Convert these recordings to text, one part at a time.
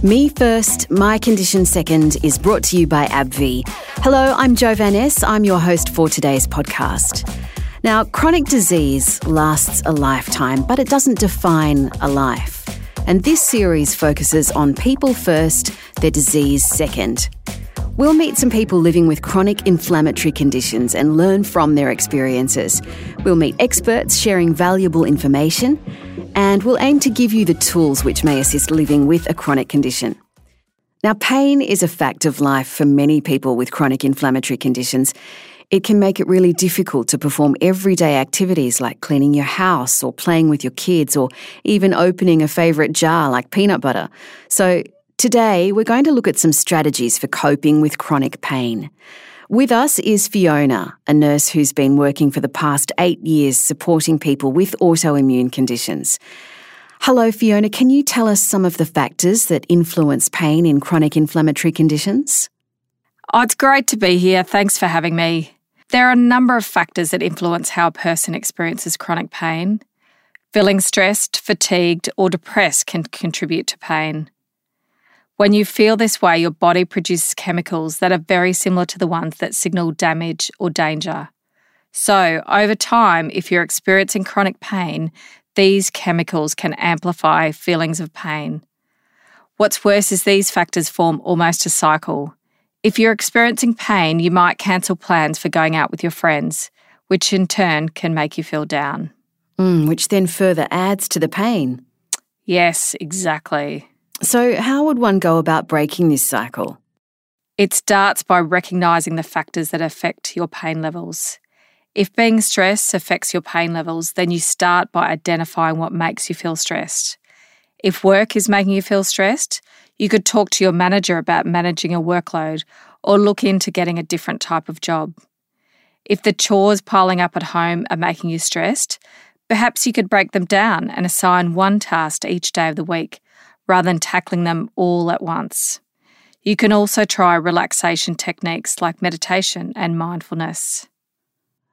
Me First, My Condition Second is brought to you by AbbVie. Hello, I'm Jo Van Ness. I'm your host for today's podcast. Now, chronic disease lasts a lifetime, but it doesn't define a life. And this series focuses on people first, their disease second. We'll meet some people living with chronic inflammatory conditions and learn from their experiences. We'll meet experts sharing valuable information, and we'll aim to give you the tools which may assist living with a chronic condition. Now, pain is a fact of life for many people with chronic inflammatory conditions. It can make it really difficult to perform everyday activities like cleaning your house or playing with your kids or even opening a favourite jar like peanut butter. So, Today, we're going to look at some strategies for coping with chronic pain. With us is Fiona, a nurse who's been working for the past eight years supporting people with autoimmune conditions. Hello, Fiona. Can you tell us some of the factors that influence pain in chronic inflammatory conditions? Oh, it's great to be here. Thanks for having me. There are a number of factors that influence how a person experiences chronic pain. Feeling stressed, fatigued, or depressed can contribute to pain. When you feel this way, your body produces chemicals that are very similar to the ones that signal damage or danger. So, over time, if you're experiencing chronic pain, these chemicals can amplify feelings of pain. What's worse is these factors form almost a cycle. If you're experiencing pain, you might cancel plans for going out with your friends, which in turn can make you feel down. Mm, which then further adds to the pain. Yes, exactly. So, how would one go about breaking this cycle? It starts by recognising the factors that affect your pain levels. If being stressed affects your pain levels, then you start by identifying what makes you feel stressed. If work is making you feel stressed, you could talk to your manager about managing your workload or look into getting a different type of job. If the chores piling up at home are making you stressed, perhaps you could break them down and assign one task to each day of the week rather than tackling them all at once. You can also try relaxation techniques like meditation and mindfulness.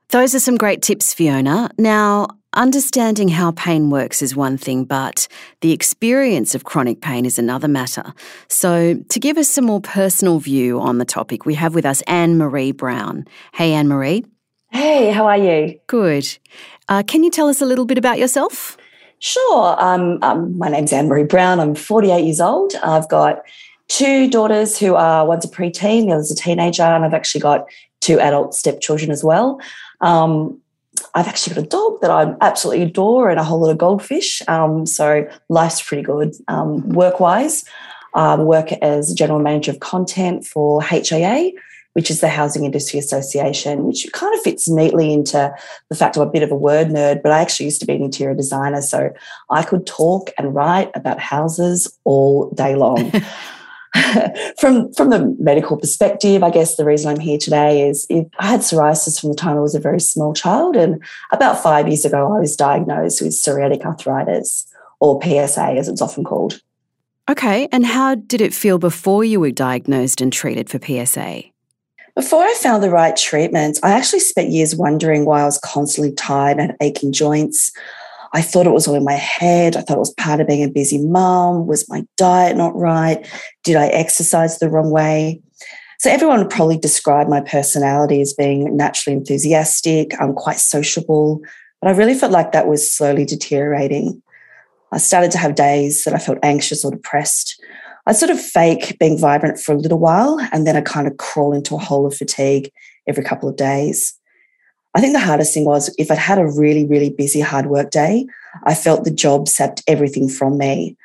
Those are some great tips, Fiona. Now, understanding how pain works is one thing, but the experience of chronic pain is another matter. So, to give us some more personal view on the topic, we have with us Anne-Maree Brown. Hey, Anne-Maree. Hey, how are you? Good. Uh, can you tell us a little bit about yourself? Sure. Um, um, my name's Anne-Maree Brown. I'm 48 years old. I've got two daughters who are one's a preteen, the other's a teenager, and I've actually got two adult stepchildren as well. Um, I've actually got a dog that I absolutely adore and a whole lot of goldfish. Um, so life's pretty good um, work wise. I work as general manager of content for HIA, which is the Housing Industry Association, which kind of fits neatly into the fact I'm a bit of a word nerd, but I actually used to be an interior designer. So I could talk and write about houses all day long. from from the medical perspective, I guess the reason I'm here today is I had psoriasis from the time I was a very small child, and about five years ago, I was diagnosed with psoriatic arthritis, or PSA, as it's often called. Okay, and how did it feel before you were diagnosed and treated for PSA? Before I found the right treatment, I actually spent years wondering why I was constantly tired and aching joints. I thought it was all in my head. I thought it was part of being a busy mom. Was my diet not right? Did I exercise the wrong way? So everyone would probably describe my personality as being naturally enthusiastic. I'm quite sociable, but I really felt like that was slowly deteriorating. I started to have days that I felt anxious or depressed. I sort of fake being vibrant for a little while and then I kind of crawl into a hole of fatigue every couple of days. I think the hardest thing was if I'd had a really, really busy, hard work day, I felt the job sapped everything from me.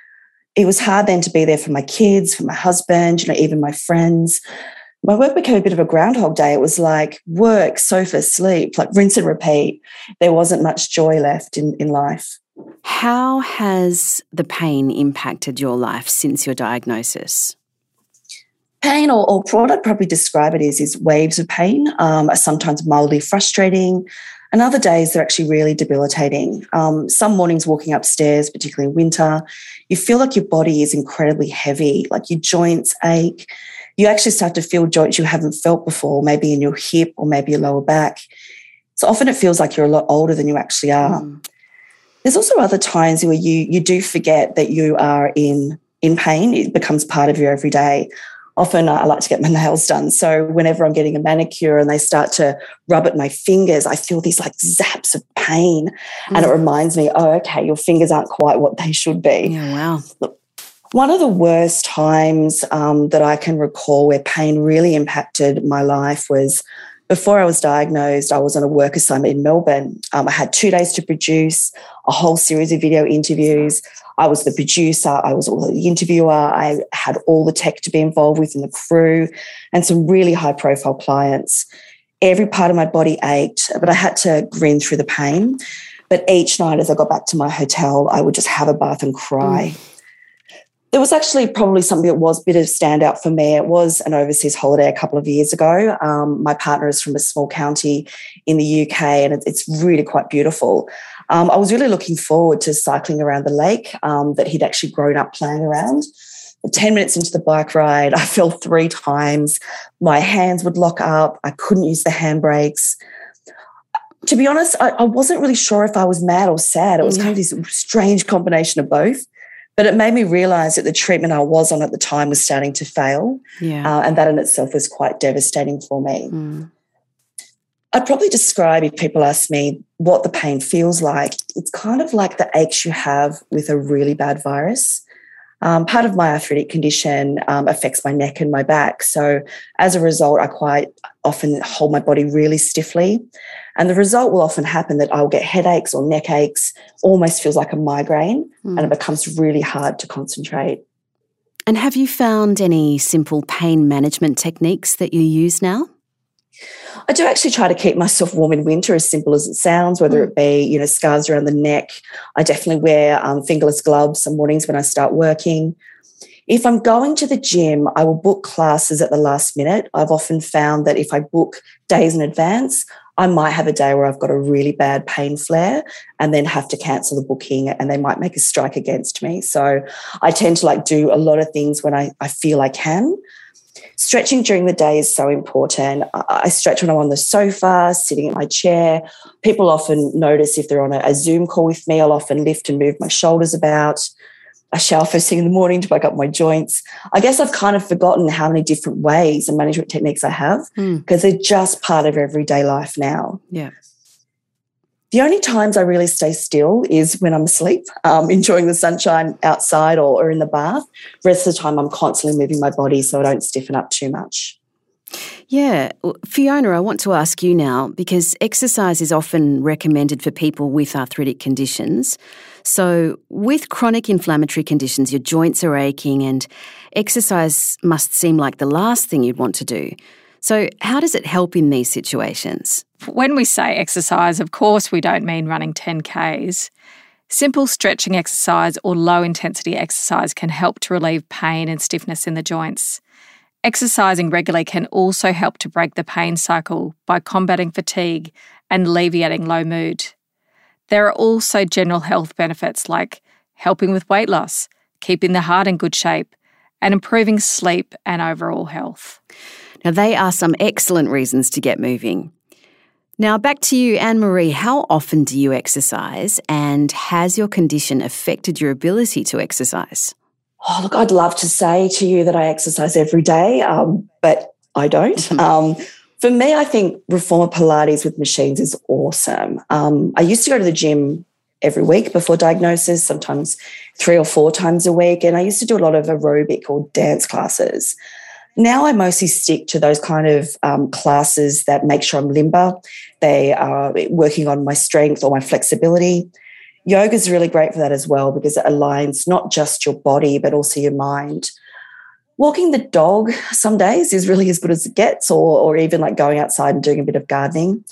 It was hard then to be there for my kids, for my husband, you know, even my friends. My work became a bit of a groundhog day. It was like work, sofa, sleep, like rinse and repeat. There wasn't much joy left in, in life. How has the pain impacted your life since your diagnosis? Pain, or, or what I'd probably describe it is, is waves of pain um, are sometimes mildly frustrating, and other days they're actually really debilitating. Um, some mornings walking upstairs, particularly in winter, you feel like your body is incredibly heavy, like your joints ache. You actually start to feel joints you haven't felt before, maybe in your hip or maybe your lower back. So often it feels like you're a lot older than you actually are. Mm. There's also other times where you you do forget that you are in in pain, it becomes part of your everyday. Often I like to get my nails done. So whenever I'm getting a manicure and they start to rub at my fingers, I feel these like zaps of pain. Mm. And it reminds me, oh, okay, your fingers aren't quite what they should be. Yeah, wow. Look, One of the worst times um, that I can recall where pain really impacted my life was before I was diagnosed. I was on a work assignment in Melbourne. Um, I had two days to produce a whole series of video interviews. I was the producer, I was the interviewer, I had all the tech to be involved with in the crew, and some really high profile clients. Every part of my body ached, but I had to grin through the pain. But each night as I got back to my hotel, I would just have a bath and cry. Mm there was actually probably something that was a bit of standout for me. It was an overseas holiday a couple of years ago. Um, my partner is from a small county in the UK, and it's really quite beautiful. Um, I was really looking forward to cycling around the lake um, that he'd actually grown up playing around. 10 minutes into the bike ride, I fell three times. My hands would lock up. I couldn't use the handbrakes. To be honest, I, I wasn't really sure if I was mad or sad. It was kind of this strange combination of both. But it made me realize that the treatment I was on at the time was starting to fail. Yeah. Uh, and that in itself was quite devastating for me. Mm. I'd probably describe if people ask me what the pain feels like, it's kind of like the aches you have with a really bad virus. Um, part of my arthritic condition um, affects my neck and my back. So, as a result, I quite often hold my body really stiffly. And the result will often happen that I'll get headaches or neck aches, almost feels like a migraine, mm. and it becomes really hard to concentrate. And have you found any simple pain management techniques that you use now? I do actually try to keep myself warm in winter, as simple as it sounds, whether mm. it be, you know, scars around the neck. I definitely wear um, fingerless gloves some mornings when I start working. If I'm going to the gym, I will book classes at the last minute. I've often found that if I book days in advance, I might have a day where I've got a really bad pain flare and then have to cancel the booking and they might make a strike against me. So I tend to like do a lot of things when I, I feel I can. Stretching during the day is so important. I stretch when I'm on the sofa, sitting in my chair. People often notice if they're on a, a Zoom call with me, I'll often lift and move my shoulders about. I shower first thing in the morning to wake up my joints. I guess I've kind of forgotten how many different ways and management techniques I have because mm. they're just part of everyday life now. Yeah. The only times I really stay still is when I'm asleep, um, enjoying the sunshine outside or, or in the bath. Rest of the time, I'm constantly moving my body so I don't stiffen up too much. Yeah. Fiona, I want to ask you now because exercise is often recommended for people with arthritic conditions. So, with chronic inflammatory conditions, your joints are aching and exercise must seem like the last thing you'd want to do. So, how does it help in these situations? When we say exercise, of course, we don't mean running 10Ks. Simple stretching exercise or low intensity exercise can help to relieve pain and stiffness in the joints. Exercising regularly can also help to break the pain cycle by combating fatigue and alleviating low mood. There are also general health benefits like helping with weight loss, keeping the heart in good shape, and improving sleep and overall health. Now, they are some excellent reasons to get moving. Now, back to you, Anne-Maree. How often do you exercise, and has your condition affected your ability to exercise? Oh, look, I'd love to say to you that I exercise every day, um, but I don't. um, for me, I think reformer Pilates with machines is awesome. Um, I used to go to the gym every week before diagnosis, sometimes three or four times a week. And I used to do a lot of aerobic or dance classes. Now I mostly stick to those kind of um, classes that make sure I'm limber. They are working on my strength or my flexibility. Yoga is really great for that as well because it aligns not just your body, but also your mind. Walking the dog some days is really as good as it gets, or, or even like going outside and doing a bit of gardening.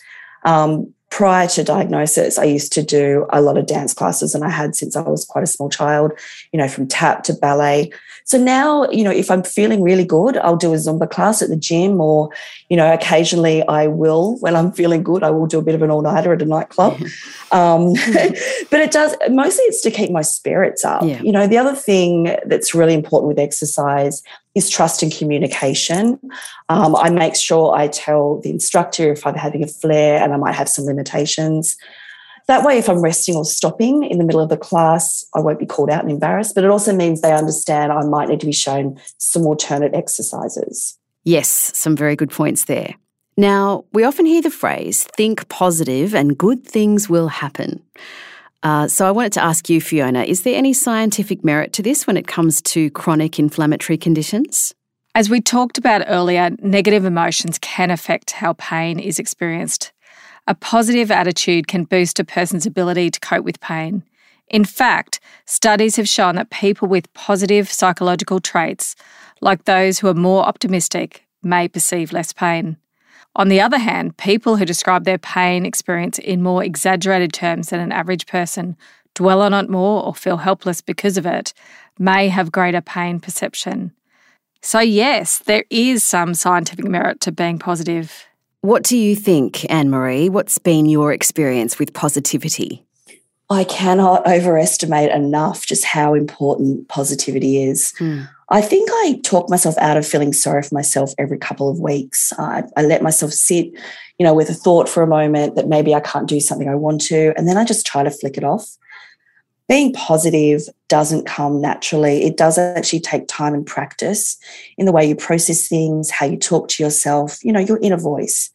Um, prior to diagnosis, I used to do a lot of dance classes, and I had since I was quite a small child, you know, from tap to ballet. So now, you know, if I'm feeling really good, I'll do a Zumba class at the gym, or, you know, occasionally I will, when I'm feeling good, I will do a bit of an all nighter at a nightclub. Um, but it does, mostly it's to keep my spirits up. Yeah. You know, the other thing that's really important with exercise is trust and communication. Um, I make sure I tell the instructor if I'm having a flare and I might have some limitations That way, if I'm resting or stopping in the middle of the class, I won't be called out and embarrassed. But it also means they understand I might need to be shown some alternate exercises. Yes, some very good points there. Now, we often hear the phrase, think positive and good things will happen. Uh, so I wanted to ask you, Fiona, is there any scientific merit to this when it comes to chronic inflammatory conditions? As we talked about earlier, negative emotions can affect how pain is experienced. A positive attitude can boost a person's ability to cope with pain. In fact, studies have shown that people with positive psychological traits, like those who are more optimistic, may perceive less pain. On the other hand, people who describe their pain experience in more exaggerated terms than an average person, dwell on it more, or feel helpless because of it, may have greater pain perception. So, yes, there is some scientific merit to being positive. What do you think, Anne-Maree? What's been your experience with positivity? I cannot overestimate enough just how important positivity is. Hmm. I think I talk myself out of feeling sorry for myself every couple of weeks. I, I let myself sit, you know, with a thought for a moment that maybe I can't do something I want to, and then I just try to flick it off. Being positive doesn't come naturally. It does actually take time and practice in the way you process things, how you talk to yourself, you know, your inner voice.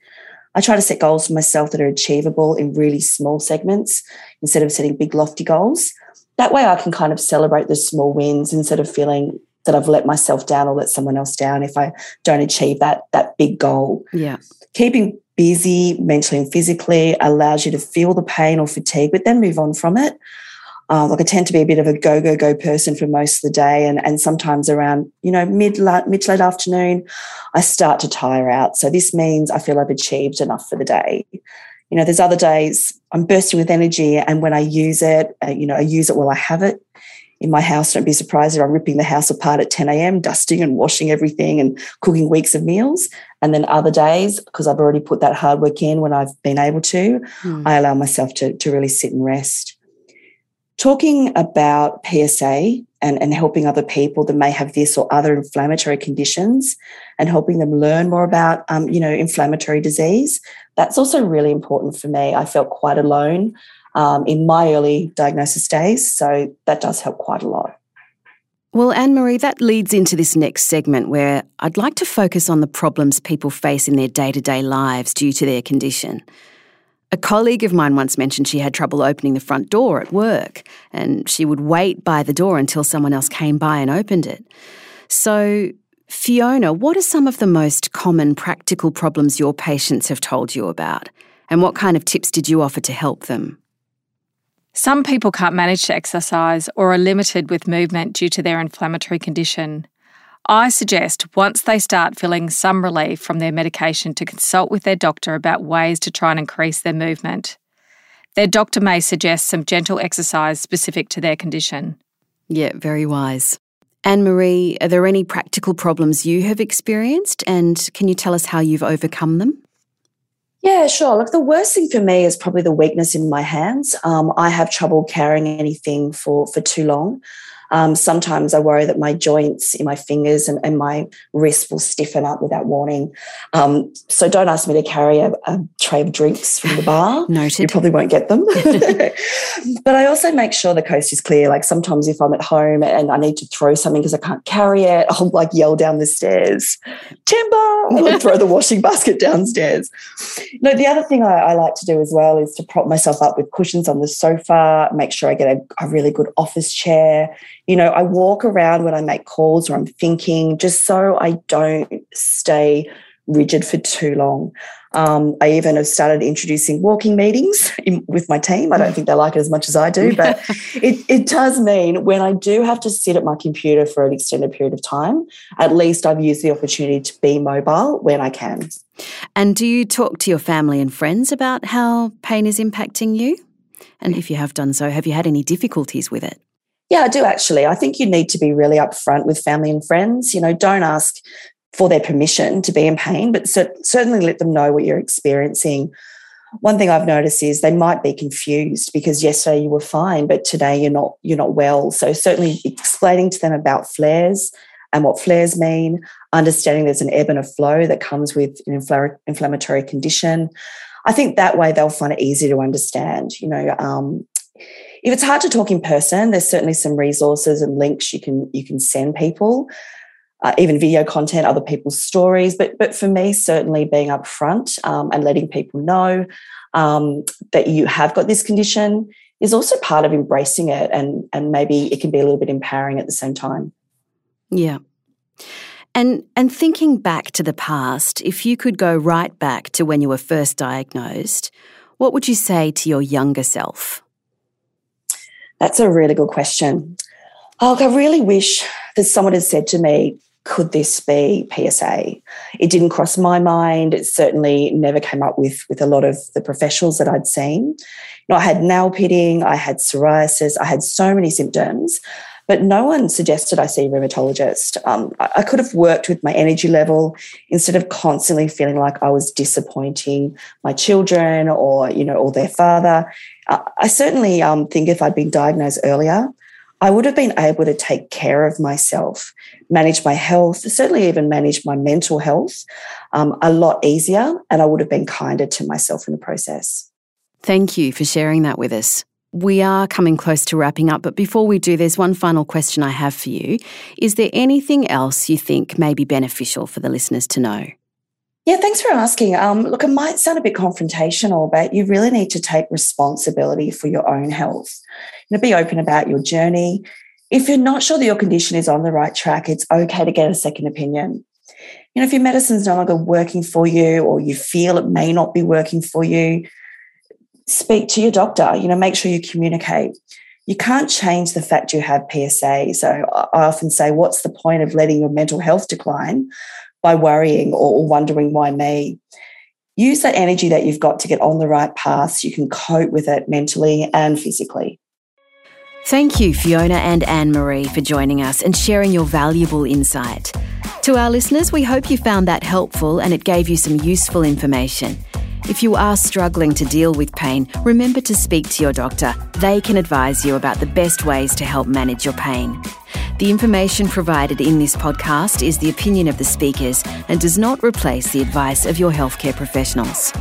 I try to set goals for myself that are achievable in really small segments instead of setting big, lofty goals. That way I can kind of celebrate the small wins instead of feeling that I've let myself down or let someone else down if I don't achieve that, that big goal. Yeah. Keeping busy mentally and physically allows you to feel the pain or fatigue, but then move on from it. Uh, like I tend to be a bit of a go go go person for most of the day, and and sometimes around you know mid mid late afternoon, I start to tire out. So this means I feel I've achieved enough for the day. You know, there's other days I'm bursting with energy, and when I use it, uh, you know, I use it while I have it. In my house, don't be surprised if I'm ripping the house apart at 10 a.m., dusting and washing everything and cooking weeks of meals. And then other days, because I've already put that hard work in when I've been able to, mm. I allow myself to, to really sit and rest talking about PSA and, and helping other people that may have this or other inflammatory conditions and helping them learn more about, um, you know, inflammatory disease, that's also really important for me. I felt quite alone um, in my early diagnosis days, so that does help quite a lot. Well, Anne-Maree, that leads into this next segment where I'd like to focus on the problems people face in their day to day lives due to their condition. A colleague of mine once mentioned she had trouble opening the front door at work, and she would wait by the door until someone else came by and opened it. So, Fiona, what are some of the most common practical problems your patients have told you about? And what kind of tips did you offer to help them? Some people can't manage to exercise or are limited with movement due to their inflammatory condition. I suggest once they start feeling some relief from their medication to consult with their doctor about ways to try and increase their movement. Their doctor may suggest some gentle exercise specific to their condition. Yeah, very wise. Anne-Maree, are there any practical problems you have experienced and can you tell us how you've overcome them? Yeah, sure. Look, the worst thing for me is probably the weakness in my hands. Um, I have trouble carrying anything for for too long. Um, sometimes I worry that my joints in my fingers and, and my wrist will stiffen up without warning. Um, so don't ask me to carry a, a, tray of drinks from the bar. Noted. You probably won't get them. but I also make sure the coast is clear. Like sometimes if I'm at home and I need to throw something because I can't carry it, I'll like yell down the stairs, timber, and like throw the washing basket downstairs. No, the other thing I, I, like to do as well is to prop myself up with cushions on the sofa, make sure I get a, a really good office chair you know, I walk around when I make calls or I'm thinking just so I don't stay rigid for too long. Um, I even have started introducing walking meetings in, with my team. I don't think they like it as much as I do, but it, it does mean when I do have to sit at my computer for an extended period of time, at least I've used the opportunity to be mobile when I can. And do you talk to your family and friends about how pain is impacting you? And if you have done so, have you had any difficulties with it? Yeah, I do actually. I think you need to be really upfront with family and friends. You know, don't ask for their permission to be in pain, but certainly let them know what you're experiencing. One thing I've noticed is they might be confused because yesterday you were fine, but today you're not you're not well. So certainly explaining to them about flares and what flares mean, understanding there's an ebb and a flow that comes with an inflammatory condition. I think that way they'll find it easy to understand. You know, um, if it's hard to talk in person, there's certainly some resources and links you can you can send people, uh, even video content, other people's stories. But but for me, certainly being upfront um, and letting people know um, that you have got this condition is also part of embracing it, and and maybe it can be a little bit empowering at the same time. Yeah. And and thinking back to the past, if you could go right back to when you were first diagnosed, what would you say to your younger self? That's a really good question. Oh, I really wish that someone had said to me, could this be PSA? It didn't cross my mind. It certainly never came up with, with a lot of the professionals that I'd seen. You know, I had nail pitting, I had psoriasis, I had so many symptoms, but no one suggested I see a rheumatologist. Um, I, could have worked with my energy level instead of constantly feeling like I was disappointing my children or, you know, or their father. I certainly um, think if I'd been diagnosed earlier, I would have been able to take care of myself, manage my health, certainly even manage my mental health um, a lot easier, and I would have been kinder to myself in the process. Thank you for sharing that with us. We are coming close to wrapping up, but before we do, there's one final question I have for you. Is there anything else you think may be beneficial for the listeners to know? Yeah, thanks for asking. Um, look, it might sound a bit confrontational, but you really need to take responsibility for your own health. You know, be open about your journey. If you're not sure that your condition is on the right track, it's okay to get a second opinion. You know, if your medicine's no longer working for you or you feel it may not be working for you, speak to your doctor, you know, make sure you communicate. You can't change the fact you have PSA. So I often say, what's the point of letting your mental health decline by worrying or wondering why me? Use that energy that you've got to get on the right path so you can cope with it mentally and physically. Thank you, Fiona and Anne-Maree, for joining us and sharing your valuable insight. To our listeners, we hope you found that helpful and it gave you some useful information. If you are struggling to deal with pain, remember to speak to your doctor. They can advise you about the best ways to help manage your pain. The information provided in this podcast is the opinion of the speakers and does not replace the advice of your healthcare professionals.